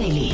Daily.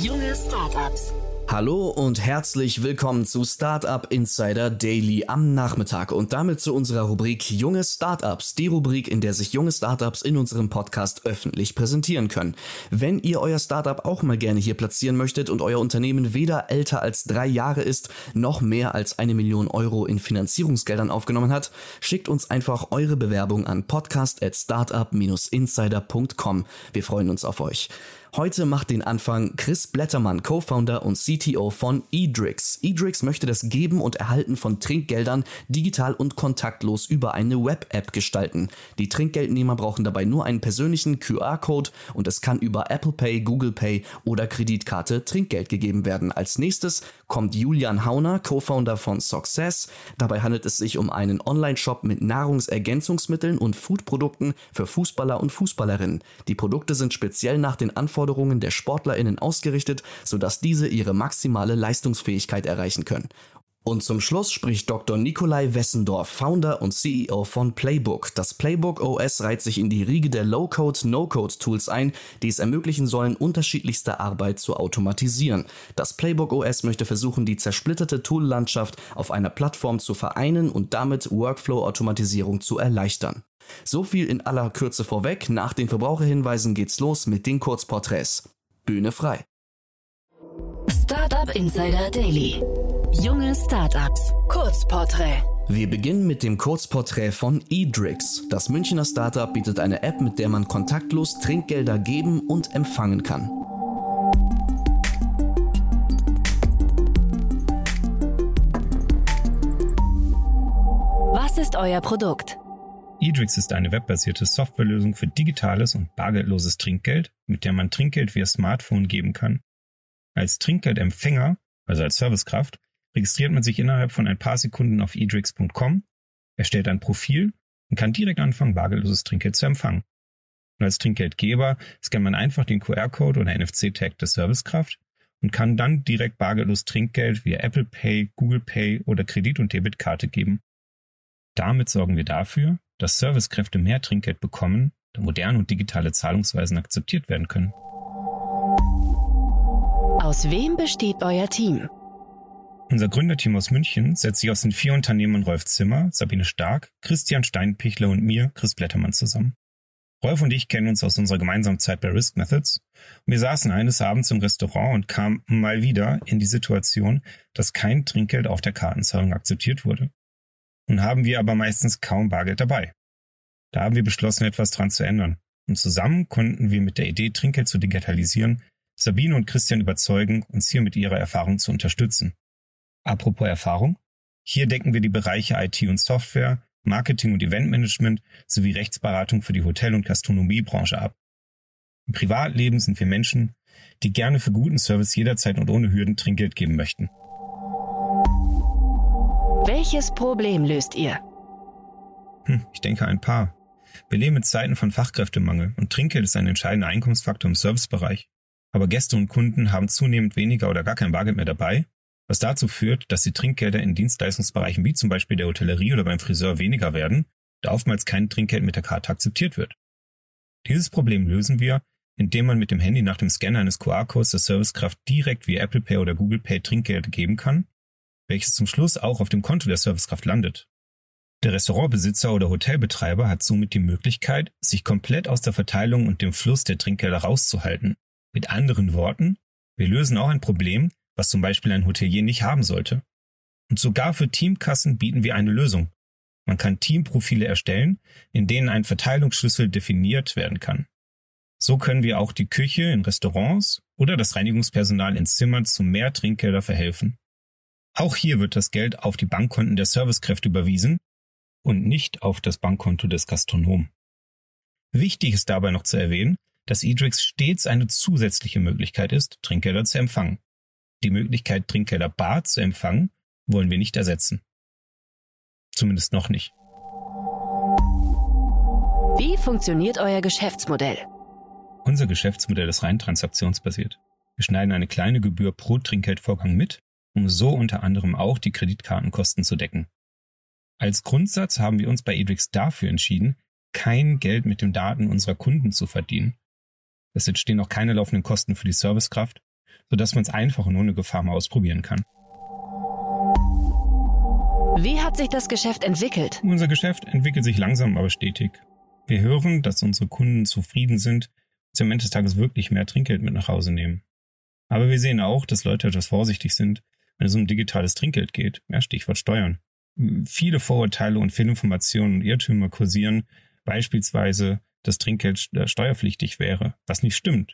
Junge Startups. Hallo und herzlich willkommen zu Startup Insider Daily am Nachmittag und damit zu unserer Rubrik Junge Startups, die Rubrik, in der sich junge Startups in unserem Podcast öffentlich präsentieren können. Wenn ihr euer Startup auch mal gerne hier platzieren möchtet und euer Unternehmen weder älter als drei Jahre ist, noch mehr als eine Million Euro in Finanzierungsgeldern aufgenommen hat, schickt uns einfach eure Bewerbung an podcast at startup-insider.com. Wir freuen uns auf euch. Heute macht den Anfang Chris Blättermann, Co-Founder und CTO von Edrix. Edrix möchte das Geben und Erhalten von Trinkgeldern digital und kontaktlos über eine Web-App gestalten. Die Trinkgeldnehmer brauchen dabei nur einen persönlichen QR-Code und es kann über Apple Pay, Google Pay oder Kreditkarte Trinkgeld gegeben werden. Als nächstes kommt Julian Hauner, Co-Founder von Success. Dabei handelt es sich um einen Online-Shop mit Nahrungsergänzungsmitteln und Foodprodukten für Fußballer und Fußballerinnen. Die Produkte sind speziell nach den Anforderungen Anforderungen der SportlerInnen ausgerichtet, sodass diese ihre maximale Leistungsfähigkeit erreichen können. Und zum Schluss spricht Dr. Nikolai Wessendorf, Founder und CEO von Playbook. Das Playbook OS reiht sich in die Riege der Low-Code, No-Code-Tools ein, die es ermöglichen sollen, unterschiedlichste Arbeit zu automatisieren. Das Playbook OS möchte versuchen, die zersplitterte Tool-Landschaft auf einer Plattform zu vereinen und damit Workflow-Automatisierung zu erleichtern. So viel in aller Kürze vorweg. Nach den Verbraucherhinweisen geht's los mit den Kurzporträts. Bühne frei. Startup Insider Daily. Junge Startups. Kurzporträt. Wir beginnen mit dem Kurzporträt von Edrix. Das Münchner Startup bietet eine App, mit der man kontaktlos Trinkgelder geben und empfangen kann. Was ist euer Produkt? Edrix ist eine webbasierte Softwarelösung für digitales und bargeldloses Trinkgeld, mit der man Trinkgeld via Smartphone geben kann. Als Trinkgeldempfänger, also als Servicekraft, registriert man sich innerhalb von ein paar Sekunden auf edrix.com, erstellt ein Profil und kann direkt anfangen, bargeldloses Trinkgeld zu empfangen. Und als Trinkgeldgeber scannt man einfach den QR-Code oder NFC-Tag der Servicekraft und kann dann direkt bargeldlos Trinkgeld via Apple Pay, Google Pay oder Kredit- und Debitkarte geben. Damit sorgen wir dafür, dass Servicekräfte mehr Trinkgeld bekommen, da moderne und digitale Zahlungsweisen akzeptiert werden können. Aus wem besteht euer Team? Unser Gründerteam aus München setzt sich aus den vier Unternehmern Rolf Zimmer, Sabine Stark, Christian Steinpichler und mir, Chris Blättermann, zusammen. Rolf und ich kennen uns aus unserer gemeinsamen Zeit bei Risk Methods. wir saßen eines Abends im Restaurant und kamen mal wieder in die Situation, dass kein Trinkgeld auf der Kartenzahlung akzeptiert wurde. Nun haben wir aber meistens kaum Bargeld dabei. Da haben wir beschlossen, etwas dran zu ändern. Und zusammen konnten wir mit der Idee, Trinkgeld zu digitalisieren, Sabine und Christian überzeugen, uns hier mit ihrer Erfahrung zu unterstützen. Apropos Erfahrung. Hier decken wir die Bereiche IT und Software, Marketing und Eventmanagement sowie Rechtsberatung für die Hotel- und Gastronomiebranche ab. Im Privatleben sind wir Menschen, die gerne für guten Service jederzeit und ohne Hürden Trinkgeld geben möchten. Welches Problem löst ihr? Hm, ich denke ein paar. Wir leben in Zeiten von Fachkräftemangel und Trinkgeld ist ein entscheidender Einkommensfaktor im Servicebereich. Aber Gäste und Kunden haben zunehmend weniger oder gar kein Bargeld mehr dabei, was dazu führt, dass die Trinkgelder in Dienstleistungsbereichen wie zum Beispiel der Hotellerie oder beim Friseur weniger werden, da oftmals kein Trinkgeld mit der Karte akzeptiert wird. Dieses Problem lösen wir, indem man mit dem Handy nach dem Scanner eines QR-Codes der Servicekraft direkt wie Apple Pay oder Google Pay Trinkgeld geben kann welches zum Schluss auch auf dem Konto der Servicekraft landet. Der Restaurantbesitzer oder Hotelbetreiber hat somit die Möglichkeit, sich komplett aus der Verteilung und dem Fluss der Trinkgelder rauszuhalten. Mit anderen Worten, wir lösen auch ein Problem, was zum Beispiel ein Hotelier nicht haben sollte. Und sogar für Teamkassen bieten wir eine Lösung. Man kann Teamprofile erstellen, in denen ein Verteilungsschlüssel definiert werden kann. So können wir auch die Küche in Restaurants oder das Reinigungspersonal in Zimmern zu mehr Trinkgelder verhelfen. Auch hier wird das Geld auf die Bankkonten der Servicekräfte überwiesen und nicht auf das Bankkonto des Gastronomen. Wichtig ist dabei noch zu erwähnen, dass Edrix stets eine zusätzliche Möglichkeit ist, Trinkgelder zu empfangen. Die Möglichkeit, Trinkgelder bar zu empfangen, wollen wir nicht ersetzen. Zumindest noch nicht. Wie funktioniert euer Geschäftsmodell? Unser Geschäftsmodell ist rein transaktionsbasiert. Wir schneiden eine kleine Gebühr pro Trinkgeldvorgang mit um so unter anderem auch die Kreditkartenkosten zu decken. Als Grundsatz haben wir uns bei Edrix dafür entschieden, kein Geld mit den Daten unserer Kunden zu verdienen. Es entstehen auch keine laufenden Kosten für die Servicekraft, sodass man es einfach und ohne Gefahr mal ausprobieren kann. Wie hat sich das Geschäft entwickelt? Unser Geschäft entwickelt sich langsam, aber stetig. Wir hören, dass unsere Kunden zufrieden sind und sie am Ende des Tages wirklich mehr Trinkgeld mit nach Hause nehmen. Aber wir sehen auch, dass Leute etwas vorsichtig sind, wenn es um digitales Trinkgeld geht. Ja, Stichwort Steuern. Viele Vorurteile und Fehlinformationen und Irrtümer kursieren, beispielsweise, dass Trinkgeld steuerpflichtig wäre, was nicht stimmt.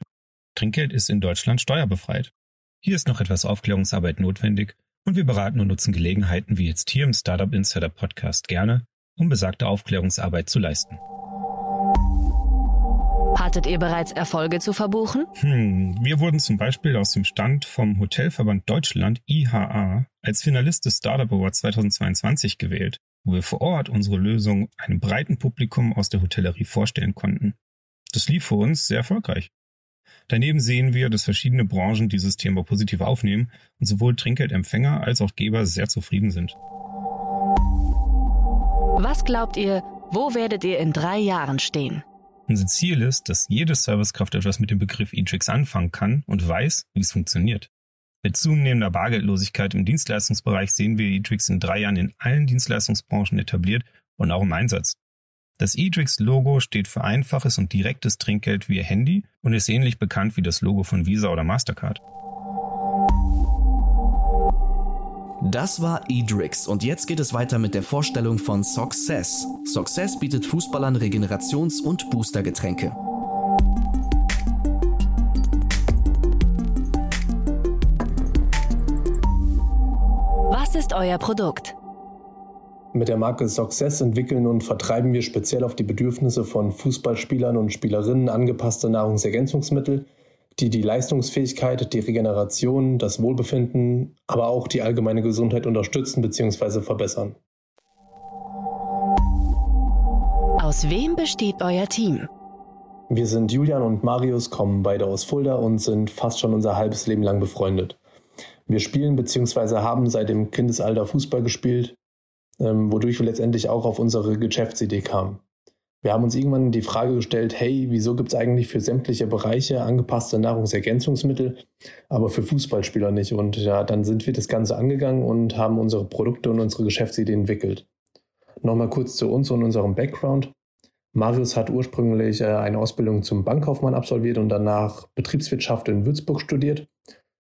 Trinkgeld ist in Deutschland steuerbefreit. Hier ist noch etwas Aufklärungsarbeit notwendig und wir beraten und nutzen Gelegenheiten wie jetzt hier im Startup Insider Podcast gerne, um besagte Aufklärungsarbeit zu leisten. Hattet ihr bereits Erfolge zu verbuchen? Hm, wir wurden zum Beispiel aus dem Stand vom Hotelverband Deutschland IHA als Finalist des Startup Award 2022 gewählt, wo wir vor Ort unsere Lösung einem breiten Publikum aus der Hotellerie vorstellen konnten. Das lief für uns sehr erfolgreich. Daneben sehen wir, dass verschiedene Branchen dieses Thema positiv aufnehmen und sowohl Trinkgeldempfänger als auch Geber sehr zufrieden sind. Was glaubt ihr, wo werdet ihr in drei Jahren stehen? Unser Ziel ist, dass jede Servicekraft etwas mit dem Begriff E-Tricks anfangen kann und weiß, wie es funktioniert. Mit zunehmender Bargeldlosigkeit im Dienstleistungsbereich sehen wir E-Tricks in drei Jahren in allen Dienstleistungsbranchen etabliert und auch im Einsatz. Das Edrix-Logo steht für einfaches und direktes Trinkgeld via Handy und ist ähnlich bekannt wie das Logo von Visa oder Mastercard. Das war Edrix und jetzt geht es weiter mit der Vorstellung von Success. Success bietet Fußballern Regenerations- und Boostergetränke. Was ist euer Produkt? Mit der Marke Success entwickeln und vertreiben wir speziell auf die Bedürfnisse von Fußballspielern und Spielerinnen angepasste Nahrungsergänzungsmittel, die die Leistungsfähigkeit, die Regeneration, das Wohlbefinden, aber auch die allgemeine Gesundheit unterstützen bzw. verbessern. Aus wem besteht euer Team? Wir sind Julian und Marius, kommen beide aus Fulda und sind fast schon unser halbes Leben lang befreundet. Wir spielen bzw. haben seit dem Kindesalter Fußball gespielt, ähm, wodurch wir letztendlich auch auf unsere Geschäftsidee kamen. Wir haben uns irgendwann die Frage gestellt, hey, wieso gibt es eigentlich für sämtliche Bereiche angepasste Nahrungsergänzungsmittel, aber für Fußballspieler nicht? Und ja, dann sind wir das Ganze angegangen und haben unsere Produkte und unsere Geschäftsidee entwickelt. Nochmal kurz zu uns und unserem Background. Marius hat ursprünglich äh, eine Ausbildung zum Bankkaufmann absolviert und danach Betriebswirtschaft in Würzburg studiert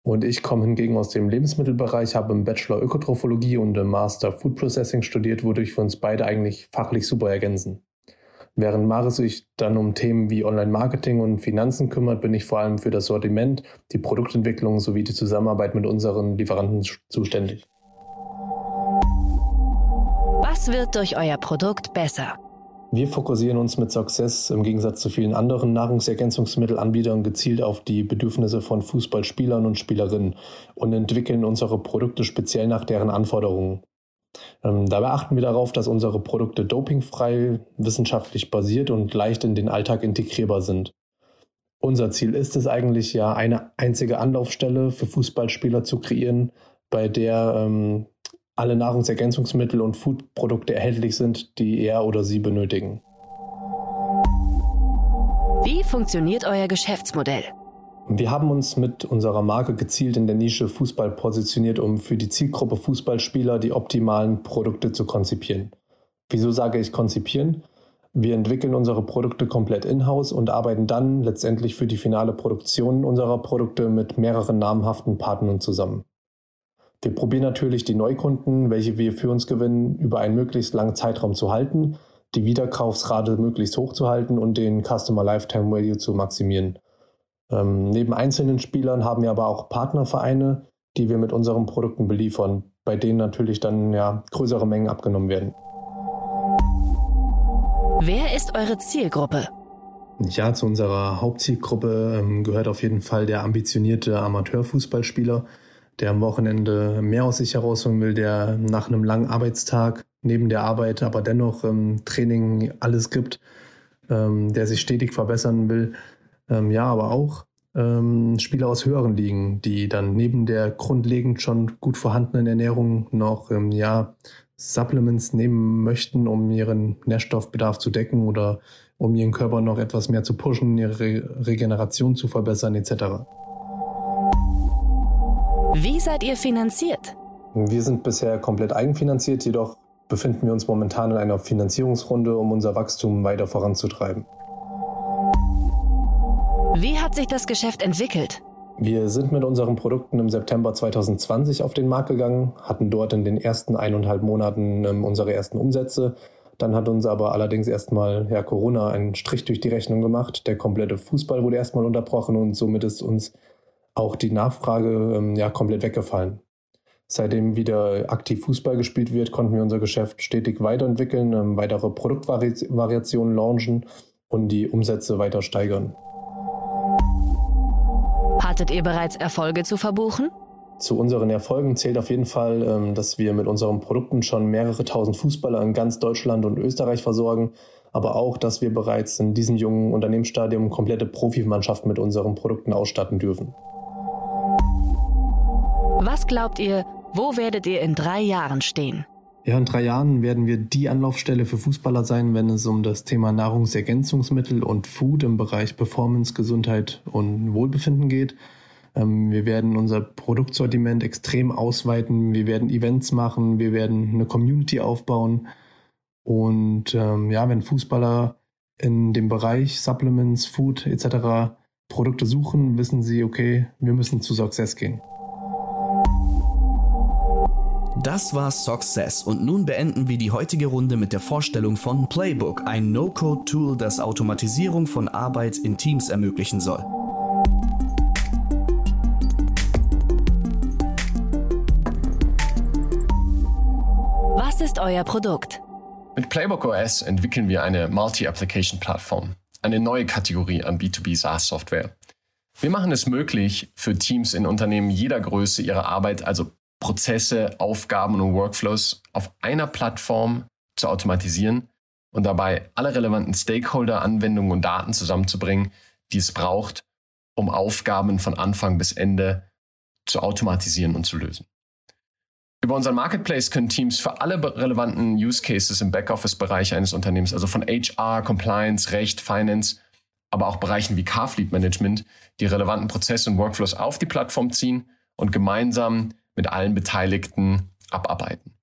und ich komme hingegen aus dem Lebensmittelbereich, habe im Bachelor Ökotrophologie und im Master Food Processing studiert, wodurch wir uns beide eigentlich fachlich super ergänzen. Während Maris sich dann um Themen wie Online-Marketing und Finanzen kümmert, bin ich vor allem für das Sortiment, die Produktentwicklung sowie die Zusammenarbeit mit unseren Lieferanten zuständig. Was wird durch euer Produkt besser? Wir fokussieren uns mit Success im Gegensatz zu vielen anderen Nahrungsergänzungsmittelanbietern gezielt auf die Bedürfnisse von Fußballspielern und Spielerinnen und entwickeln unsere Produkte speziell nach deren Anforderungen. Ähm, dabei achten wir darauf, dass unsere Produkte dopingfrei, wissenschaftlich basiert und leicht in den Alltag integrierbar sind. Unser Ziel ist es eigentlich ja, eine einzige Anlaufstelle für Fußballspieler zu kreieren, bei der ähm, alle Nahrungsergänzungsmittel und Foodprodukte erhältlich sind, die er oder sie benötigen. Wie funktioniert euer Geschäftsmodell? Wir haben uns mit unserer Marke gezielt in der Nische Fußball positioniert, um für die Zielgruppe Fußballspieler die optimalen Produkte zu konzipieren. Wieso sage ich konzipieren? Wir entwickeln unsere Produkte komplett in-house und arbeiten dann letztendlich für die finale Produktion unserer Produkte mit mehreren namhaften Partnern zusammen. Wir probieren natürlich die Neukunden, welche wir für uns gewinnen, über einen möglichst langen Zeitraum zu halten, die Wiederkaufsrate möglichst hoch zu halten und den Customer Lifetime Value zu maximieren. Ähm, neben einzelnen Spielern haben wir aber auch Partnervereine, die wir mit unseren Produkten beliefern, bei denen natürlich dann ja größere Mengen abgenommen werden. Wer ist eure Zielgruppe? Ja, zu unserer Hauptzielgruppe ähm, gehört auf jeden Fall der ambitionierte Amateurfußballspieler, der am Wochenende mehr aus sich herausholen will, der nach einem langen Arbeitstag neben der Arbeit aber dennoch im Training alles gibt, ähm, der sich stetig verbessern will. Ähm, ja, aber auch ähm, Spieler aus höheren Ligen, die dann neben der grundlegend schon gut vorhandenen Ernährung noch ähm, ja, Supplements nehmen möchten, um ihren Nährstoffbedarf zu decken oder um ihren Körper noch etwas mehr zu pushen, ihre Regeneration zu verbessern etc. Wie seid ihr finanziert? Wir sind bisher komplett eigenfinanziert, jedoch befinden wir uns momentan in einer Finanzierungsrunde, um unser Wachstum weiter voranzutreiben. Wie hat sich das Geschäft entwickelt? Wir sind mit unseren Produkten im September 2020 auf den Markt gegangen, hatten dort in den ersten eineinhalb Monaten ähm, unsere ersten Umsätze. Dann hat uns aber allerdings erstmal ja, Corona einen Strich durch die Rechnung gemacht. Der komplette Fußball wurde erstmal unterbrochen und somit ist uns auch die Nachfrage ähm, ja, komplett weggefallen. Seitdem wieder aktiv Fußball gespielt wird, konnten wir unser Geschäft stetig weiterentwickeln, ähm, weitere Produktvariationen launchen und die Umsätze weiter steigern. Hattet ihr bereits Erfolge zu verbuchen? Zu unseren Erfolgen zählt auf jeden Fall, ähm, dass wir mit unseren Produkten schon mehrere tausend Fußballer in ganz Deutschland und Österreich versorgen, aber auch, dass wir bereits in diesem jungen Unternehmensstadium komplette Profimannschaften mit unseren Produkten ausstatten dürfen. Was glaubt ihr, wo werdet ihr in drei Jahren stehen? Ja, in drei Jahren werden wir die Anlaufstelle für Fußballer sein, wenn es um das Thema Nahrungsergänzungsmittel und Food im Bereich Performance, Gesundheit und Wohlbefinden geht. Ähm, wir werden unser Produktsortiment extrem ausweiten. Wir werden Events machen. Wir werden eine Community aufbauen. Und ähm, ja, wenn Fußballer in dem Bereich Supplements, Food etc. Produkte suchen, wissen sie, okay, wir müssen zu Success gehen. Das war Success und nun beenden wir die heutige Runde mit der Vorstellung von Playbook, ein No-Code-Tool, das Automatisierung von Arbeit in Teams ermöglichen soll. Was ist euer Produkt? Mit Playbook OS entwickeln wir eine Multi-Application-Plattform, eine neue Kategorie an B2B SaaS-Software. Wir machen es möglich, für Teams in Unternehmen jeder Größe ihre Arbeit, also Prozesse, Aufgaben und Workflows auf einer Plattform zu automatisieren und dabei alle relevanten Stakeholder, Anwendungen und Daten zusammenzubringen, die es braucht, um Aufgaben von Anfang bis Ende zu automatisieren und zu lösen. Über unseren Marketplace können Teams für alle relevanten Use Cases im Backoffice-Bereich eines Unternehmens, also von HR, Compliance, Recht, Finance, aber auch Bereichen wie Carfleet Management, die relevanten Prozesse und Workflows auf die Plattform ziehen und gemeinsam mit allen Beteiligten abarbeiten.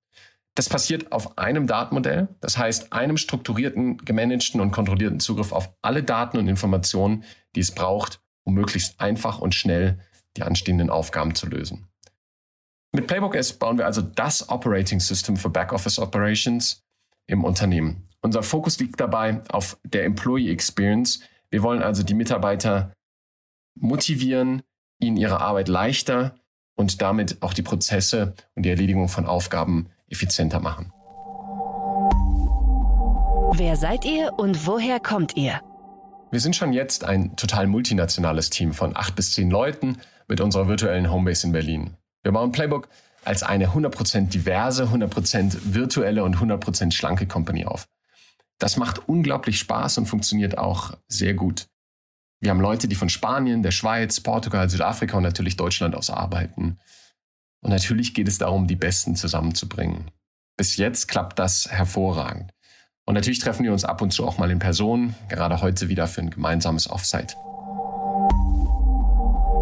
Das passiert auf einem Datenmodell, das heißt einem strukturierten, gemanagten und kontrollierten Zugriff auf alle Daten und Informationen, die es braucht, um möglichst einfach und schnell die anstehenden Aufgaben zu lösen. Mit Playbook S bauen wir also das Operating System für Backoffice Operations im Unternehmen. Unser Fokus liegt dabei auf der Employee Experience. Wir wollen also die Mitarbeiter motivieren, ihnen ihre Arbeit leichter und damit auch die Prozesse und die Erledigung von Aufgaben effizienter machen. Wer seid ihr und woher kommt ihr? Wir sind schon jetzt ein total multinationales Team von acht bis zehn Leuten mit unserer virtuellen Homebase in Berlin. Wir bauen Playbook als eine 100% diverse, 100% virtuelle und 100% schlanke Company auf. Das macht unglaublich Spaß und funktioniert auch sehr gut. Wir haben Leute, die von Spanien, der Schweiz, Portugal, Südafrika und natürlich Deutschland aus arbeiten. Und natürlich geht es darum, die Besten zusammenzubringen. Bis jetzt klappt das hervorragend. Und natürlich treffen wir uns ab und zu auch mal in Person, gerade heute wieder für ein gemeinsames Offsite.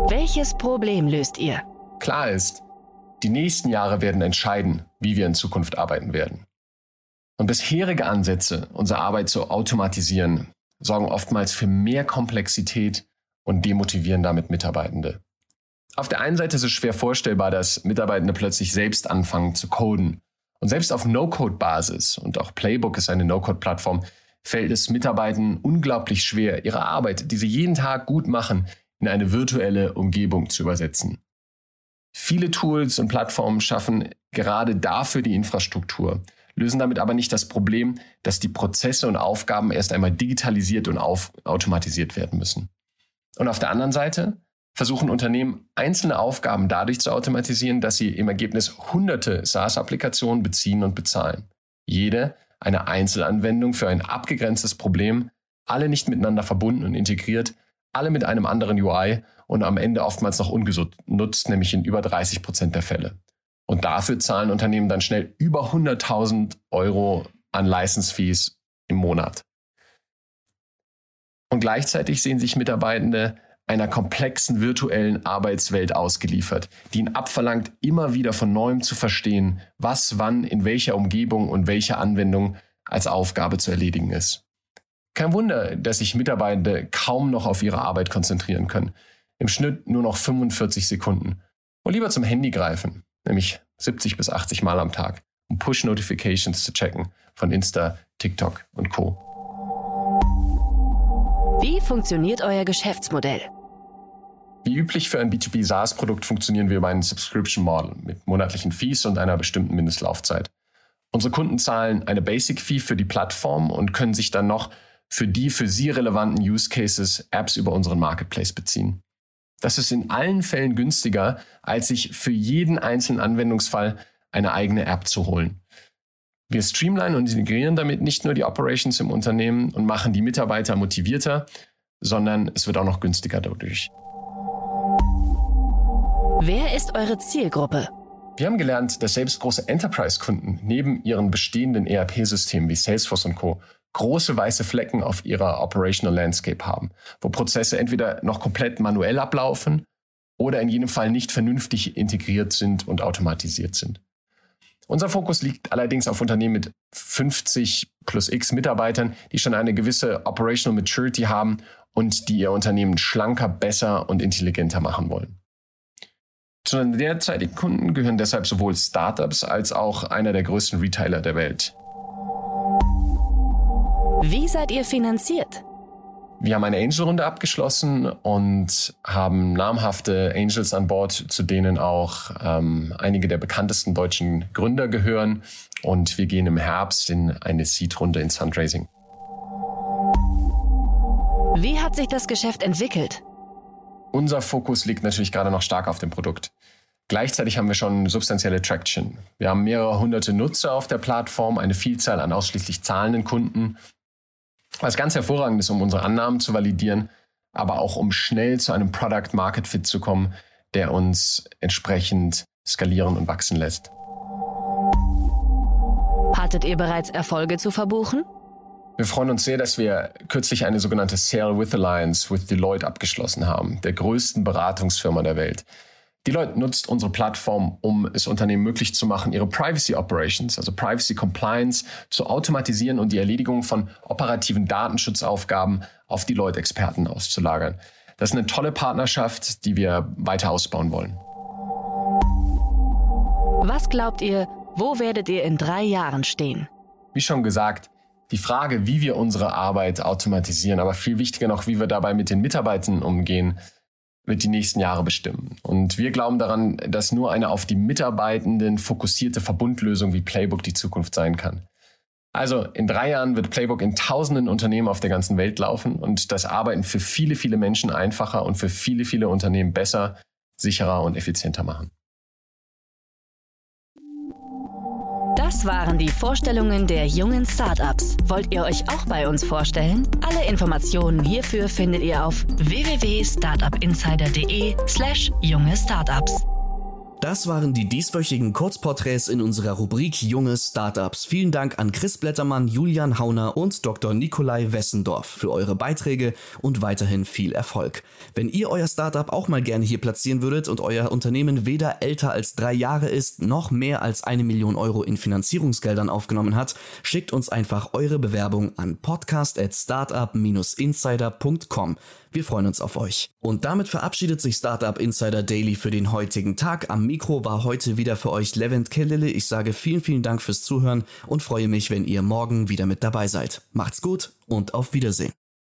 Welches Problem löst ihr? Klar ist, die nächsten Jahre werden entscheiden, wie wir in Zukunft arbeiten werden. Und bisherige Ansätze, unsere Arbeit zu automatisieren, sorgen oftmals für mehr Komplexität und demotivieren damit Mitarbeitende. Auf der einen Seite ist es schwer vorstellbar, dass Mitarbeitende plötzlich selbst anfangen zu coden. Und selbst auf No-Code-Basis, und auch Playbook ist eine No-Code-Plattform, fällt es Mitarbeitenden unglaublich schwer, ihre Arbeit, die sie jeden Tag gut machen, in eine virtuelle Umgebung zu übersetzen. Viele Tools und Plattformen schaffen gerade dafür die Infrastruktur, lösen damit aber nicht das Problem, dass die Prozesse und Aufgaben erst einmal digitalisiert und automatisiert werden müssen. Und auf der anderen Seite versuchen Unternehmen einzelne Aufgaben dadurch zu automatisieren, dass sie im Ergebnis hunderte SaaS-Applikationen beziehen und bezahlen. Jede eine Einzelanwendung für ein abgegrenztes Problem, alle nicht miteinander verbunden und integriert, alle mit einem anderen UI und am Ende oftmals noch ungenutzt, nämlich in über 30 Prozent der Fälle. Und dafür zahlen Unternehmen dann schnell über 100.000 Euro an License Fees im Monat. Und gleichzeitig sehen sich Mitarbeitende einer komplexen virtuellen Arbeitswelt ausgeliefert, die ihn abverlangt, immer wieder von neuem zu verstehen, was wann in welcher Umgebung und welcher Anwendung als Aufgabe zu erledigen ist. Kein Wunder, dass sich Mitarbeitende kaum noch auf ihre Arbeit konzentrieren können. Im Schnitt nur noch 45 Sekunden. Und lieber zum Handy greifen, nämlich 70 bis 80 Mal am Tag, um Push-Notifications zu checken von Insta, TikTok und Co. Wie funktioniert euer Geschäftsmodell? Wie üblich für ein B2B SaaS-Produkt funktionieren wir über einen Subscription Model mit monatlichen Fees und einer bestimmten Mindestlaufzeit. Unsere Kunden zahlen eine Basic Fee für die Plattform und können sich dann noch für die für sie relevanten Use Cases Apps über unseren Marketplace beziehen. Das ist in allen Fällen günstiger, als sich für jeden einzelnen Anwendungsfall eine eigene App zu holen. Wir streamline und integrieren damit nicht nur die Operations im Unternehmen und machen die Mitarbeiter motivierter, sondern es wird auch noch günstiger dadurch. Wer ist eure Zielgruppe? Wir haben gelernt, dass selbst große Enterprise-Kunden neben ihren bestehenden ERP-Systemen wie Salesforce und Co. große weiße Flecken auf ihrer Operational Landscape haben, wo Prozesse entweder noch komplett manuell ablaufen oder in jedem Fall nicht vernünftig integriert sind und automatisiert sind. Unser Fokus liegt allerdings auf Unternehmen mit 50 plus x Mitarbeitern, die schon eine gewisse Operational Maturity haben und die ihr Unternehmen schlanker, besser und intelligenter machen wollen. Zu den derzeitigen Kunden gehören deshalb sowohl Startups als auch einer der größten Retailer der Welt. Wie seid ihr finanziert? Wir haben eine Angel-Runde abgeschlossen und haben namhafte Angels an Bord, zu denen auch ähm, einige der bekanntesten deutschen Gründer gehören. Und wir gehen im Herbst in eine Seed-Runde ins Fundraising. Wie hat sich das Geschäft entwickelt? Unser Fokus liegt natürlich gerade noch stark auf dem Produkt. Gleichzeitig haben wir schon substanzielle Traction. Wir haben mehrere hunderte Nutzer auf der Plattform, eine Vielzahl an ausschließlich zahlenden Kunden, was ganz hervorragend ist, um unsere Annahmen zu validieren, aber auch um schnell zu einem Product Market Fit zu kommen, der uns entsprechend skalieren und wachsen lässt. Hattet ihr bereits Erfolge zu verbuchen? Wir freuen uns sehr, dass wir kürzlich eine sogenannte Sale with Alliance with Deloitte abgeschlossen haben, der größten Beratungsfirma der Welt. Deloitte nutzt unsere Plattform, um es Unternehmen möglich zu machen, ihre Privacy Operations, also Privacy Compliance, zu automatisieren und die Erledigung von operativen Datenschutzaufgaben auf Deloitte-Experten auszulagern. Das ist eine tolle Partnerschaft, die wir weiter ausbauen wollen. Was glaubt ihr, wo werdet ihr in drei Jahren stehen? Wie schon gesagt, die Frage, wie wir unsere Arbeit automatisieren, aber viel wichtiger noch, wie wir dabei mit den Mitarbeitern umgehen, wird die nächsten Jahre bestimmen. Und wir glauben daran, dass nur eine auf die Mitarbeitenden fokussierte Verbundlösung wie Playbook die Zukunft sein kann. Also in drei Jahren wird Playbook in tausenden Unternehmen auf der ganzen Welt laufen und das Arbeiten für viele, viele Menschen einfacher und für viele, viele Unternehmen besser, sicherer und effizienter machen. Das waren die Vorstellungen der jungen Startups. Wollt ihr euch auch bei uns vorstellen? Alle Informationen hierfür findet ihr auf www.startupinsider.de/slash junge Startups. Das waren die dieswöchigen Kurzporträts in unserer Rubrik Junge Startups. Vielen Dank an Chris Blättermann, Julian Hauner und Dr. Nikolai Wessendorf für eure Beiträge und weiterhin viel Erfolg. Wenn ihr euer Startup auch mal gerne hier platzieren würdet und euer Unternehmen weder älter als drei Jahre ist, noch mehr als eine Million Euro in Finanzierungsgeldern aufgenommen hat, schickt uns einfach eure Bewerbung an podcast at startup-insider.com. Wir freuen uns auf euch. Und damit verabschiedet sich Startup Insider Daily für den heutigen Tag. Am Mikro war heute wieder für euch Levent Kellele. Ich sage vielen, vielen Dank fürs Zuhören und freue mich, wenn ihr morgen wieder mit dabei seid. Macht's gut und auf Wiedersehen.